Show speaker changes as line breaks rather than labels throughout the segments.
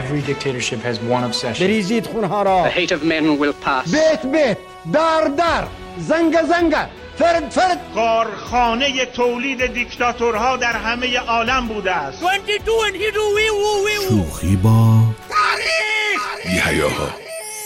Every dictatorship has one obsession.
بریزید خونها را.
The hate of men will pass.
بیت بیت در در زنگ زنگ فرد فرد.
کارخانه تولید دیکتاتورها در همه عالم بوده است.
شوخی با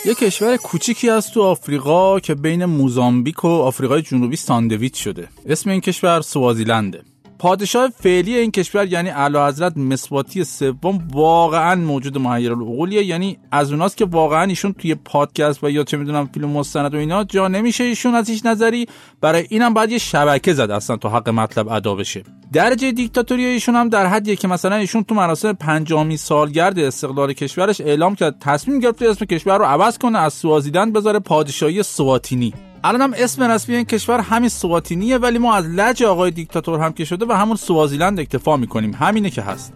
یه کشور کوچیکی از تو آفریقا که بین موزامبیک و آفریقای جنوبی ساندویچ شده. اسم این کشور سوازیلنده. پادشاه فعلی این کشور یعنی اعلی حضرت مسواتی سوم واقعا موجود محیر العقولیه. یعنی از اوناست که واقعا ایشون توی پادکست و یا چه می‌دونم فیلم مستند و اینا جا نمیشه ایشون از هیچ نظری. برای اینم باید یه شبکه زد اصلا تو حق مطلب ادا بشه. درجه دیکتاتوری ایشون هم در حدیه که مثلا ایشون تو مراسم پنجامی سالگرد استقلال کشورش اعلام کرد. تصمیم گرفته اسم کشور رو عوض کنه از سوازیلند بذاره پادشاهی سواتینی الان هم اسم رسمی این کشور همین سواتینیه ولی ما از لج آقای دیکتاتور هم که شده و همون سوازیلند اکتفا می‌کنیم. همینه که هست.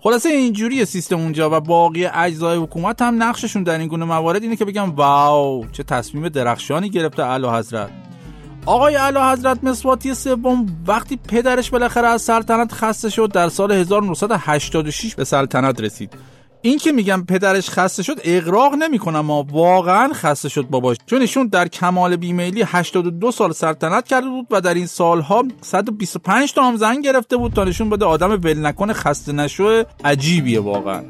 خلاصه اینجوری سیستم اونجا و باقی اجزای حکومت هم نقششون در این گونه موارد اینه که بگم واو چه تصمیم درخشانی گرفته اعلی حضرت آقای اعلی حضرت مسواتی سوم وقتی پدرش بالاخره از سلطنت خسته شد در سال 1986 به سلطنت رسید. این که میگم پدرش خسته شد اقراق نمی‌کنم ما واقعا خسته شد باباش. چون ایشون در کمال بیمیلی 82 سال سلطنت کرده بود و در این سالها 125 تا هم زن گرفته بود تا نشون بده آدم ول نکنه خسته نشو عجیبیه واقعا.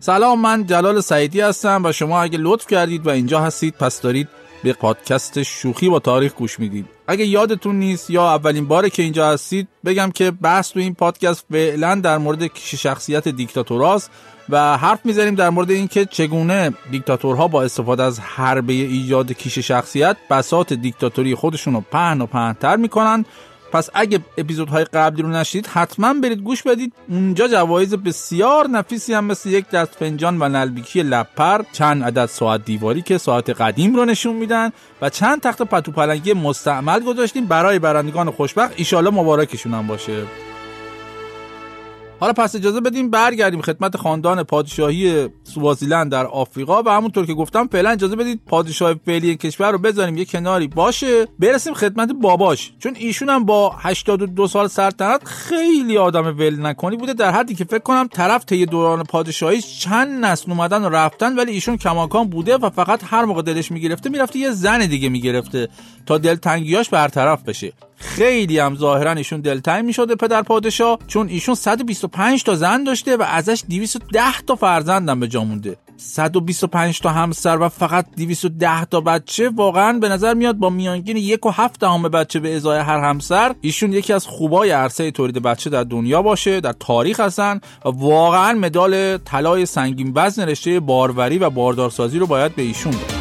سلام من جلال سعیدی هستم و شما اگه لطف کردید و اینجا هستید پس دارید به پادکست شوخی با تاریخ گوش می‌دید اگه یادتون نیست یا اولین باره که اینجا هستید بگم که بحث تو این پادکست فعلا در مورد کیش شخصیت دیکتاتوراست و حرف می‌زنیم در مورد اینکه چگونه دیکتاتورها با استفاده از حربه ایجاد کیش شخصیت بساط دیکتاتوری خودشون رو پهن و پهنتر می‌کنن پس اگه اپیزودهای قبلی رو نشید حتما برید گوش بدید. اونجا جوایز بسیار نفیسی هم مثل یک دست فنجان و نلبیکی لپر چند عدد ساعت دیواری که ساعت قدیم رو نشون میدن و چند تخت پتو پلنگی مستعمل گذاشتیم برای برندگان خوشبخت. ایشالا مبارکشون هم باشه. حالا پس اجازه بدیم برگردیم خدمت خاندان پادشاهی سوازیلند در آفریقا و همونطور که گفتم فعلا اجازه بدید پادشاه فعلی کشور رو بذاریم یه کناری. باشه. برسیم خدمت باباش. چون ایشون هم با 82 سال سلطنت خیلی آدم ول نکنی بوده در حدی که فکر کنم طرف طی دوران پادشاهی چند نسل اومدن و رفتن ولی ایشون کماکان بوده و فقط هر موقع دلش می‌گرفته می‌رفته یه زن دیگه می‌گرفته تا دلتنگیاش برطرف بشه. خیلی هم ظاهرا ایشون دلتنگ می‌شده پدر پادشاه چون ایشون 125 تا زن داشته و ازش 210 تا فرزندم به جا مونده. 125 تا همسر و فقط 210 تا بچه واقعا به نظر میاد با میانگین یک و هفت دهم بچه به ازای هر همسر ایشون یکی از خوبای عرصه تولید بچه در دنیا باشه در تاریخ هستن و واقعا مدال طلای سنگین وزن رشته باروری و باردارسازی رو باید به ایشون بده.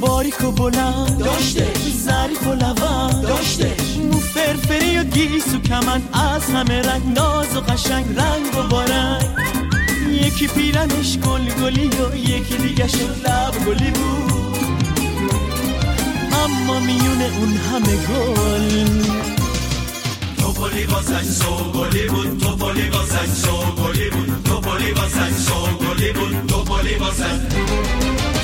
باریک و بلند داشته. ظریف و لوند داشته. مو فرفری و گیس و کمند از همه رنگ ناز و قشنگ رنگ و وارنگ. یکی پیرنش گل گلی و یکی دیگه لب گلی بود. اما میونه اون همه گل.
تپلی واسش سوگلی بود تپلی واسش سوگلی بود تپلی واسش سوگلی بود تپلی بود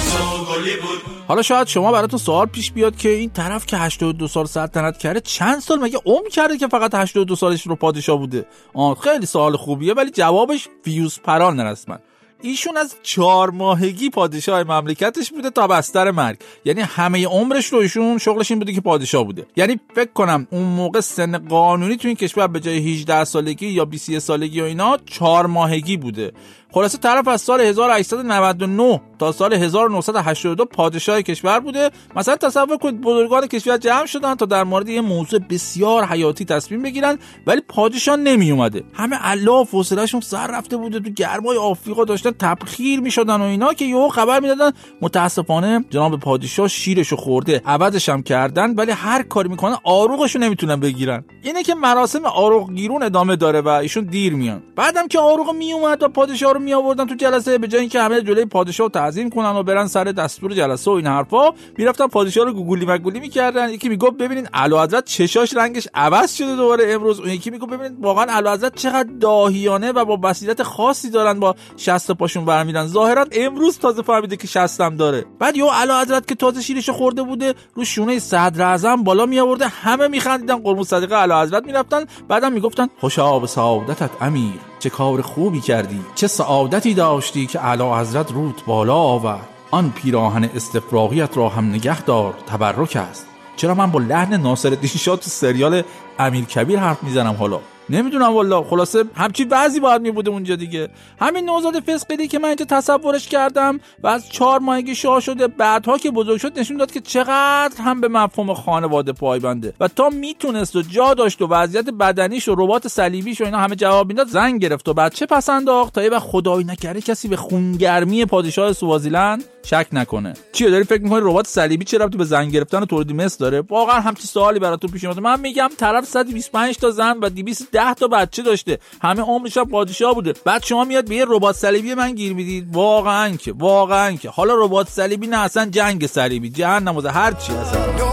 حالا شاید شما براتون سوال پیش بیاد که این طرف که 82 سال سلطنت کرده چند سال مگه عمر کرده که فقط 82 سالش رو پادشاه بوده؟ آه خیلی سوال خوبیه ولی جوابش فیوز پران رسما ایشون از چهار ماهگی پادشاه مملکتش بوده تا بستر مرگ. یعنی همه عمرش رو ایشون شغلش این بوده که پادشاه بوده. یعنی فکر کنم اون موقع سن قانونی تو این کشور به جای 18 سالگی یا 21 سالگی و اینا چهار ماهگی بوده. خلاصه طرف از سال 1899 تا سال 1982 پادشاه کشور بوده. مثلا تصور کنید بزرگان کشور جمع شدن تا در مورد یه موضوع بسیار حیاتی تصمیم بگیرن ولی پادشاه نمی اومده. همه الله حوصله‌شون سر رفته بوده تو گرمای آفریقا داشتن تبخیر می‌شدن و اینا که یهو خبر می‌دادن متاسفانه جناب پادشاه شیرشو خورده عوضش هم کردن ولی هر کاری می‌کنن آروغشو نمی‌تونن بگیرن. اینه که مراسم آروغ گیرون ادامه داره و ایشون دیر میان. بعدم که آروغ میومد و پادشاه رو می آوردن تو جلسه به جای اینکه همه جلوی پادشاه تعظیم کنن و برن سر دستور جلسه و این حرفا می‌رفتن پادشاه رو گوگلی مگولی می‌کردن. یکی می‌گفت ببینین اعلی حضرت چشاش رنگش عوض شده دوباره امروز. اون یکی می‌گفت ببینین واقعا اعلی حضرت چقدر داهیانه و با بصیرت خاصی دارن با شست پاشون برمیدن ظاهرا امروز تازه فهمیده که شستم داره. بعد یه اعلی حضرت که تازه شیرش خورده بوده رو شونه صدر اعظم بالا می آورده همه میخندیدن. قربون صدقه اعلی حضرت می‌رفتن بعدم می‌گفتن خوشا به سعادتت امیر. چه کار خوبی کردی؟ چه سعادتی داشتی که اعلی حضرت رود بالا آورد؟ آن پیراهن استفراغیت را هم نگه دار تبرک است. چرا من با لحن ناصرالدین شاه تو سریال امیر کبیر حرف می‌زنم حالا؟ نمی‌دونم والا خلاصه همچی وضعی باید میبوده اونجا دیگه. همین نوزاد فسقلی که من اینجا تصورش کردم و از چهار ماهگی شاه شده بعدها که بزرگ شد نشون داد که چقدر هم به مفهوم خانواده پایبنده و تا می‌تونست و جا داشت و وضعیت بدنیش و ربات صلیبیش و اینا همه جواب می‌داد زنگ گرفت و بعد چه پس انداخت؟ تا یه وقت خدایی نکرده کسی به خونگرمی پادشاه سوازیلند شک نکنه. چیه داری فکر می‌کنی ربات صلیبی چه ربطی به زنگ گرفتن و تولید مثل داره؟ واقعا همچین سوالی براتون پیش اومده من میگم طرف 125 تا زن و 210 تا بچه داشته. همه عمرش هم پادشاه بوده. بعد شما میاد به یه ربات صلیبی من گیر می‌دید. واقعا که واقعا که. حالا ربات صلیبی نه اصلا جنگ صلیبی. جهنم هر چی اصلا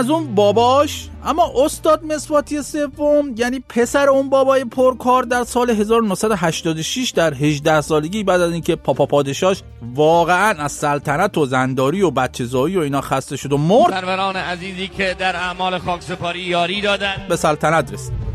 از اون باباش اما استاد مسواتی سوم یعنی پسر اون بابای پرکار در سال 1986 در 18 سالگی بعد از اینکه پاپا پادشاش واقعا از سلطنت و زنداری و بچه‌زایی و اینا خسته شد و مرد
سروران عزیزی که در اعمال خاکسپاری یاری دادن.
به سلطنت رسید.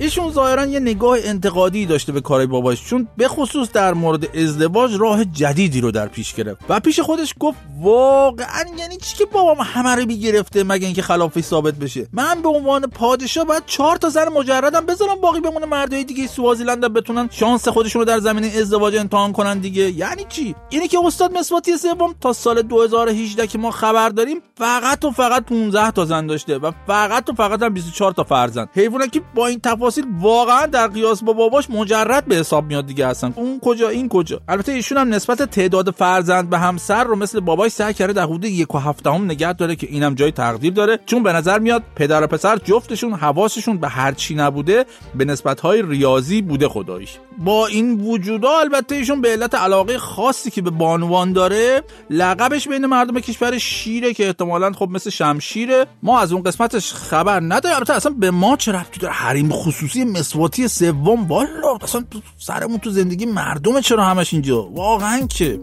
ایشون ظاهرا یه نگاه انتقادی داشته به کارهای باباش چون به خصوص در مورد ازدواج راه جدیدی رو در پیش گرفت. و پیش خودش گفت واقعا یعنی چی که بابام همه رو گرفته مگه اینکه خلافی ثابت بشه؟ من به عنوان پادشاه باید چهار تا زن مجردم بذارم باقی بمونه مردای دیگه سوازیلند بتونن شانس خودشون رو در زمینه ازدواج امتحان کنن دیگه. یعنی چی؟ یعنی که استاد مسواتی سوم تا سال 2018 که ما خبر داریم فقط و فقط 15 تا زن داشته و فقط و فقط هم 24 تا فرزند. حیوانه که با این تفاصیل واقعا در قیاس با باباش مجرد به حساب میاد دیگه اصلا. اون کجا این کجا؟ البته ایشون هم نسبت تعداد فرزند به همسر رو مثل باباش سعی کرده در حدود یک و هفتم نگه داره که اینم جای تقدیر داره. چون به نظر میاد پدر و پسر جفتشون حواسشون به هر چی نبوده به نسبت های ریاضی بوده خداییش. با این وجودا البته ایشون به علت علاقه خاصی که به بانوان داره لقبش بین مردم کشور شیره که احتمالا خب مثل شمشیره. ما از اون قسمتش خبر نداریم. البته اصلا به ما چه ربطی داره؟ حریم خصوصی مسواتی سوم والا اصلا سرمون تو زندگی مردم چرا همش اینجا؟ واقعا که.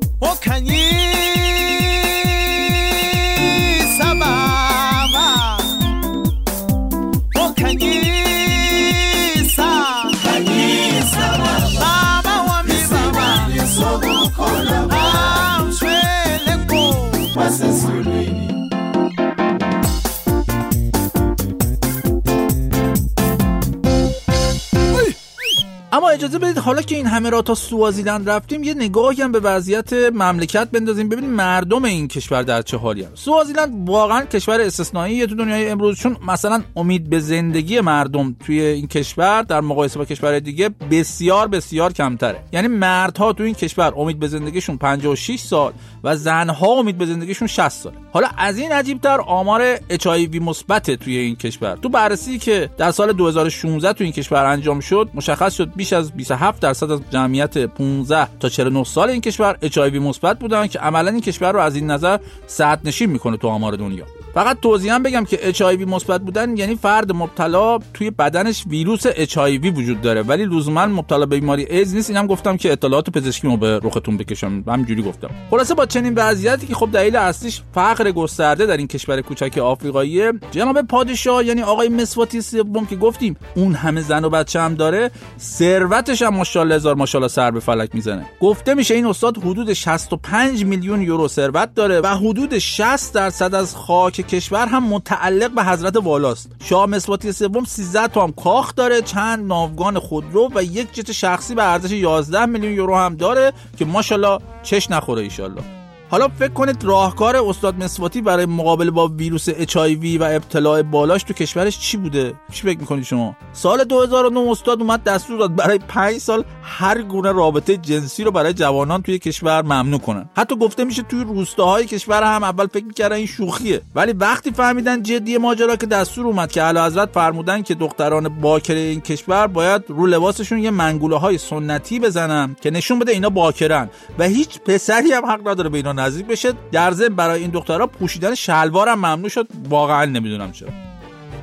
حالا که این همه را تا سوازیلند رفتیم یه نگاهی هم به وضعیت مملکت بندازیم. ببینیم مردم این کشور در چه حالی هم سوازیلند واقعا کشور استثنایی تو دنیای امروز چون مثلا امید به زندگی مردم توی این کشور در مقایسه با کشور دیگه بسیار بسیار کمتره. یعنی مردها تو این کشور امید به زندگیشون 56 سال و زنها امید به زندگیشون 60 سال حالا از این عجیبتر آمار اچ مثبت توی این کشور. تو بررسی که در سال 2016 تو این کشور انجام شد مشخص شد بیش از 27 درصد از جمعیت 15 تا 49 سال این کشور اچ مثبت بودن که عملا این کشور رو از این نظر صد نشین می‌کنه تو آمار دنیا. فقط توضیحا بگم که اچ مثبت بودن یعنی فرد مبتلا توی بدنش ویروس اچ وجود داره. ولی لزوما مبتلا به بیماری ایدز نیست. اینم گفتم که اطلاعات پزشکی رو به رختون بکشم. همینجوری گفتم. خلاصه با چنین وضعیتی که خب دلیل اصلیش فقر گسترده در این کشور کوچک آفریقاییه جناب پادشاه یعنی آقای مسواتی سوم که گفتیم اون همه زن و بچه هم داره ثروتش هم ماشاءالله هزار ماشاءالله سر به فلک می‌زنه. گفته میشه این استاد حدود 65 میلیون یورو ثروت داره و حدود 60 درصد از خاک کشور هم متعلق به حضرت والاست. شاه مسواتی سوم 13 تا هم کاخ داره چند ناوگان خودرو و یک جت شخصی به ارزش 11 میلیون یورو هم داره که ماشاءالله چش نخوره ایشالله حالا فکر کنید راهکار استاد مسواتی برای مقابله با ویروس HIV و ابتلاع بالاش تو کشورش چی بوده؟ چی فکر می‌کنید شما؟ سال 2009 استاد اومد دستور داد برای 5 سال هر گونه رابطه جنسی رو برای جوانان توی کشور ممنوع کنن. حتی گفته میشه توی روستاهای کشور هم اول فکر می‌کردن این شوخیه. ولی وقتی فهمیدن جدی ماجرا که دستور اومد که اعلی حضرت فرمودن که دختران باکره این کشور باید رو لباسشون یه منگوله های سنتی بزنن که نشون بده اینا باکرن و هیچ پسری هم حق نداره به اینا نزدیک بشه. در ضمن برای این دخترها پوشیدن شلوار هم ممنوع شد. واقعا نمی‌دونم چرا.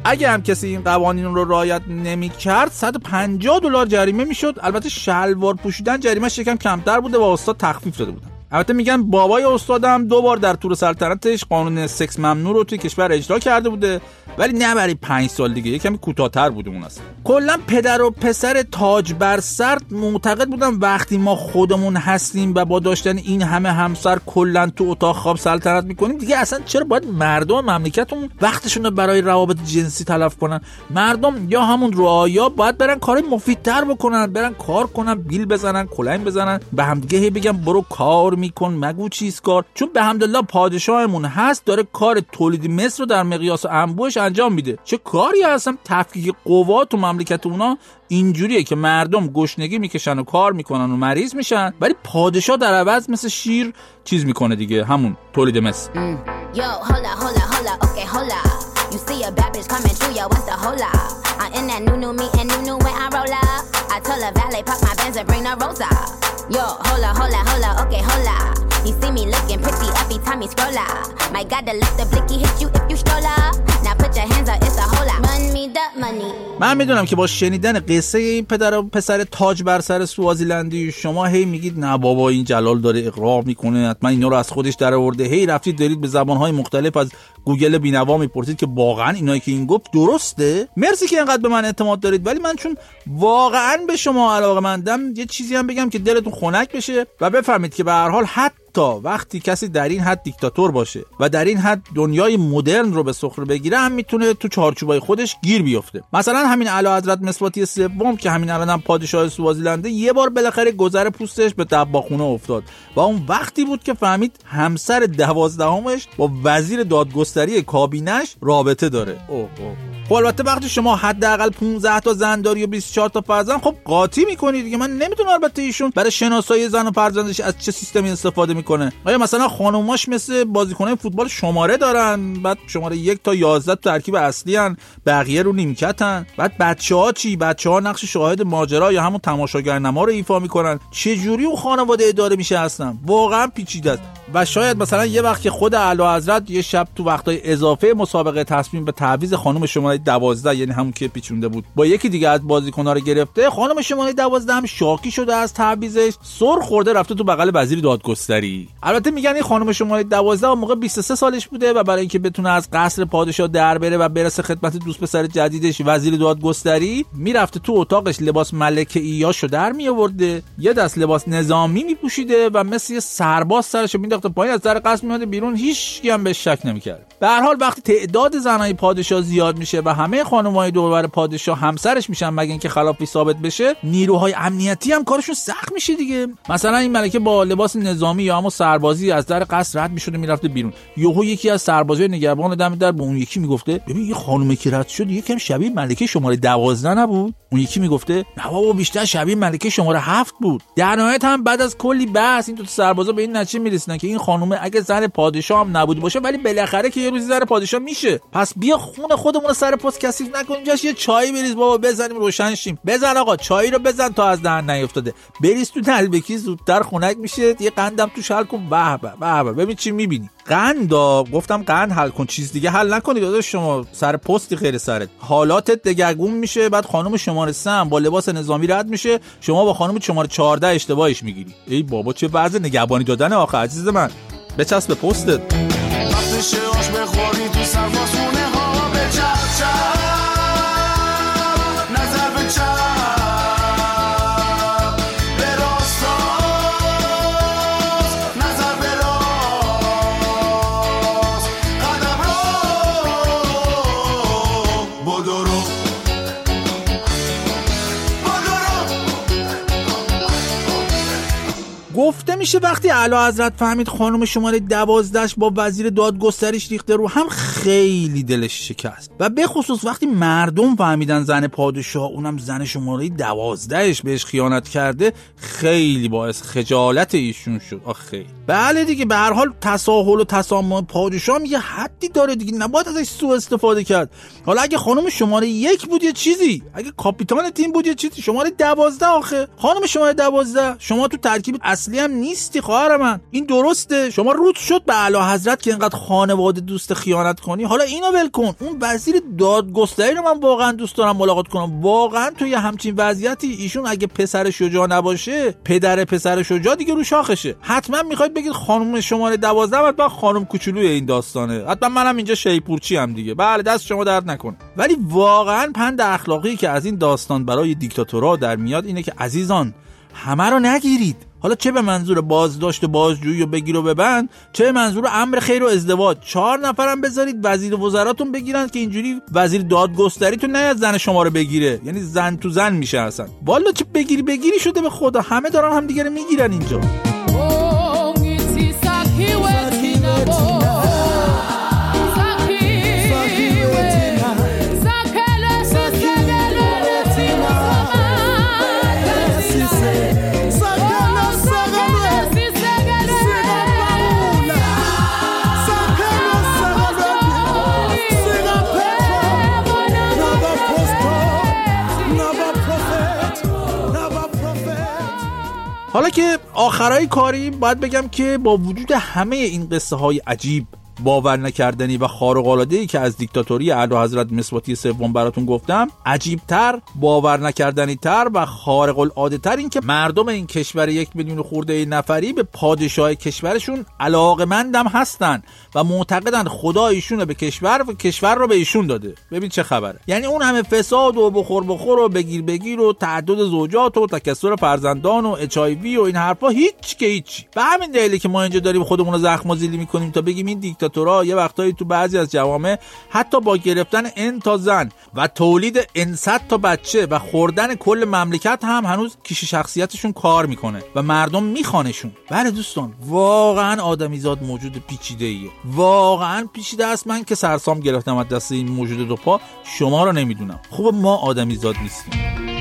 اگه هم کسی این قوانین رو رعایت نمی‌کرد 150 دلار جریمه می‌شد. البته شلوار پوشیدن جریمه یکم کمتر بوده و استاد تخفیف داده بودن. البته میگن بابای استادم دو بار در طور سلطنتش قانون سکس ممنوع رو توی کشور اجرا کرده بوده ولی نه برای پنج سال دیگه یکمی کوتاه‌تر بوده اون اصلا. کلا پدر و پسر تاج بر سر معتقد بودم وقتی ما خودمون هستیم و با داشتن این همه همسر کلا تو اتاق خواب سلطنت می‌کنیم دیگه اصلا چرا باید مردم مملکتمون وقتشون رو برای روابط جنسی تلف کنن؟ مردم یا همون رعایا باید برن کار مفیدتر بکنن برن کار کنن بیل بزنن کلنگ بزنن به همدیگه بگم برو کار میکن مگو چیز کار چون به همدلله پادشاهمون هست داره کار تولید مصر رو در مقیاس انبوهش انجام میده چه کاری هستم تفکیک قوا تو مملکت اونا اینجوریه که مردم گشنگی می‌کشن و کار می‌کنن و مریض میشن ولی پادشاه در عوض مثل شیر چیز می‌کنه دیگه همون تولید مصر.
You see a bad bitch coming through, yo, what's the hola? I'm in that new new me and new new when I roll up. I told her valet park my Benz and bring the rosa. Yo, hola, hola, hola, okay, hola. You see me looking pretty every time you scroll up. Might gotta let the blicky hit you if you stroll up. Now put your hands up,
من می‌دونم که با شنیدن قصه این پدر و پسر تاج بر سر سوازیلندی شما هی میگید نه بابا این جلال داره اقرار می‌کنه حتما اینا رو از خودش در آورده. هی رفتید دارید به زبانهای مختلف از گوگل بینوا می‌پرسید که واقعا اینایی که این گفت درسته؟ مرسی که اینقدر به من اعتماد دارید. ولی من چون واقعا به شما علاقه مندم یه چیزی هم بگم که دلتون خنک بشه و بفهمید که به هر حال حتی وقتی کسی در این حد دیکتاتور باشه و در این حد دنیای مدرن رو به سخره بگیره هم می‌تونه تو چارچوبای خودش گیر بیفته مثلا همین اعلی حضرت مسواتی سوم که همین الان هم پادشاه سوازیلنده یه بار بالاخره گذر پوستش به دباخونه افتاد و اون وقتی بود که فهمید همسر دوازدهمش با وزیر دادگستری کابینش رابطه داره اوه اوه. خب البته وقتی شما حداقل 15 تا زن داری و 24 تا فرزند خب قاطی می‌کنی دیگه. من نمی‌دونم البته ایشون برای شناسایی زن و فرزندش از چه سیستمی استفاده می‌کنه. آیا مثلا خانوماش مثل بازیکنان فوتبال شماره دارن؟ بعد شماره یک تا 11 تو ترکیب اصلی هن بقیه رو نیمکتن. بعد بچه ها چی؟ بچه ها نقش شاهد ماجرا یا همون تماشاگر نما رو ایفا می‌کنن. چه جوری اون خانواده اداره میشه اصلا؟ واقعا پیچیده است. و شاید مثلا یه وقت که خود اعلی حضرت یه شب تو وقتای اضافه مسابقه تصمیم به تعویض خانم شماره 12 یعنی همون که پیچونده بود با یکی دیگه از بازیکن‌ها رو گرفته. خانم شماره 12 هم شاکی شده از تعویضش. سر خورده رفته تو بغل وزیر دادگستری. البته میگن این خانم شماره 12 اون موقع 23 سالش بوده و برای اینکه بتونه از قصر پادشاه در بره و برسه خدمت دوست پسر جدیدش وزیر دادگستری می‌رفته تو اتاقش لباس ملکه ایاشو در می آورده یه دست لباس نظامی میپوشیده و مثل یه سرباز سرشو مینداخته پایین از در قصر میاد بیرون هیچ هم بهش شک نمی‌کرد. به هر حال وقتی تعداد زنای پادشاه زیاد میشه و همه خانمای دوربر پادشاه همسرش میشن مگه اینکه خلافی ثابت بشه نیروهای امنیتی هم کارشون سخت میشه دیگه. مثلا این ملکه با لباس نظامی یا اما سربازی از در قصر رد می‌شده می‌رفته بیرون. یهو یکی از سربازای نگهبان دم در به اون یکی می‌گفته ببین یه خانومه که رد شد یکم شبیه ملکه شماره 12 نبود؟ اون یکی می‌گفته نه بابا بیشتر شبیه ملکه شماره هفت بود. در نهایت هم بعد از کلی بحث این دو تا سربازا به این نتیجه می‌رسیدن که این خانومه اگه زن پادشاه هم نبود باشه ولی بالاخره که یه روزی زن پادشاه میشه. پس بیا خون خودمون رو سر پست کثیف نکنیم جاش یه چای بریز بابا بزنیم روشن شیم. بزن آقا چای رو بزن تا از دهن نیافتاده بریز تو نلبکی زودتر خنک میشه یه قندم توش حل کن. به به ببین چی می‌بینی. قندا گفتم قند حل کن چیز دیگه حل نکنی داداش شما سر پستی خیر سرت. حالاتت دگرگون میشه بعد خانم شماره 3 با لباس نظامی رد میشه شما با خانم شماره 14 اشتباهش می‌گیری. ای بابا چه وضع نگهبانی دادن آخه عزیز من. بچسب پستت.
وقتی شعاش بخوری تو سربازونه
میشه وقتی اعلی حضرت فهمید خانم شماره دوازدهش با وزیر دادگستریش ریخته رو هم خیلی دلش شکست. و به خصوص وقتی مردم فهمیدن زن پادشاه اونم زن شماره دوازدهش بهش خیانت کرده خیلی باعث خجالت ایشون شد. آخه. بله دیگه به هر حال تساهل و تسامح پادشاه یه حدی داره دیگه نباید ازش سوء استفاده کرد. حالا اگه خانم شماره یک بود یه چیزی؟ اگه کاپیتان تیم بود یه چیزی؟ شماره دوازده آخه. خانم شماره دوازده شما تو ترکیب اصلی هم نیستی خواهر من. این درسته. شما روت شد به اعلی حضرت که اینقدر خانواده دوست خیانت کنی. حالا اینو ول کن. اون وزیر دادگستری رو من واقعا دوست دارم ملاقات کنم. واقعا تو یه همچین وضعیتی ایشون اگه پسر شجاع نباشه پدر پسر شجاع دیگه رو شاخشه. حتما می‌خواید بگید خانم شماره دوازده حتما خانم کوچولوی این داستانه. حتما منم اینجا شیپورچی هم دیگه. بله دست شما درد نکنه. ولی واقعا پند اخلاقی که از این داستان برای دیکتاتورها در میاد اینه که عزیزان همه رو نگیرید. حالا چه به منظور بازداشت و بازجویی و بگیر و ببند چه به منظور امر خیر و ازدواج. چهار نفرم بذارید وزیر وزراتون بگیرن که اینجوری وزیر دادگستریتون نیاد زن شما رو بگیره. یعنی زن تو زن میشه اصلا. والا چه بگیری بگیری شده به خدا. همه دارن هم دیگه رو می‌گیرن اینجا. آخرای کاری باید بگم که با وجود همه این قصه های عجیب باور نکردنی و خارق العاده که از دیکتاتوری اعلی حضرت مسواتی سوم براتون گفتم عجیبتر باور نکردنی تر و خارق العاده تر این که مردم این کشور یک میلیون خورده نفری به پادشاه کشورشون علاقمندم هستن و معتقدن خدا ایشون به کشور و کشور رو به ایشون داده. ببین چه خبره. یعنی اون همه فساد و بخور بخور و بگیر بگیر و تعدد زوجات و تکثر فرزندان و اچ و این حرفا هیچ که هیچ به همین دلیلی که ما اینجا داریم خودمون رو زخم و زیلی می‌کنیم تا بگیم این دیکتاتورها یه وقتایی تو بعضی از جوامع حتی با گرفتن ان تا زن و تولید ان تا بچه و خوردن کل مملکت هم هنوز کیش شخصیتشون کار می‌کنه و مردم میخوانشون. بله دوستان واقعا آدمیزاد موجود پیچیده ایه واقعا پیچیده است. من که سرسام گرفتم از دست این موجود دو پا شما رو نمی‌دونم. خوب ما آدمیزاد نیستیم.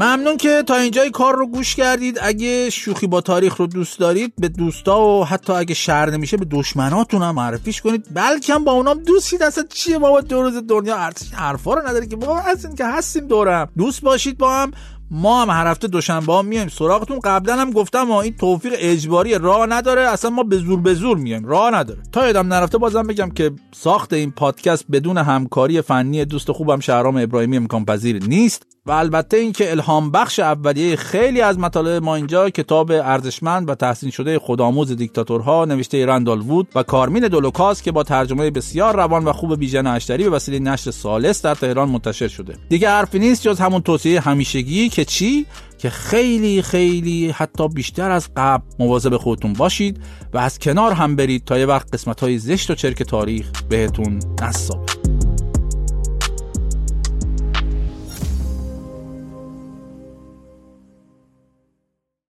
ممنون که تا اینجای کار رو گوش کردید. اگه شوخی با تاریخ رو دوست دارید به دوستا و حتی اگه شر نمیشه به دشمناتون هم معرفیش کنید. بلکه هم با اونام دوستید اصلا چیه بابا؟ دو روز دنیا حرفا رو نداری که بابا هستین که هستیم دورم. دوست باشید با هم. ما هم هر هفته دوشنبه ها میایم سراغتون. قبلا هم گفتم این توفیق اجباری راه نداره. اصلا ما به زور به زور میایم. راه نداره. تا یادم نرفته بازم بگم که ساخت این پادکست بدون همکاری فنی دوست خوبم شهرام ابراهیمی امکان پذیر نیست. و البته اینکه الهام بخش اولیه خیلی از مطالب ما اینجا کتاب ارزشمند و تحسین شده خودآموز دیکتاتورها نوشته رندال وود و کارمین دولوکاس که با ترجمه بسیار روان و خوب بیژن اشتری به وسیله نشر سالس در تهران منتشر شده. دیگه حرفی نیست جز همون توصیه همیشگی که چی؟ که خیلی خیلی حتی بیشتر از قبل مواظب خودتون باشید و از کنار هم برید تا یه وقت قسمت های زشت و چرک تاریخ بهتون نصابه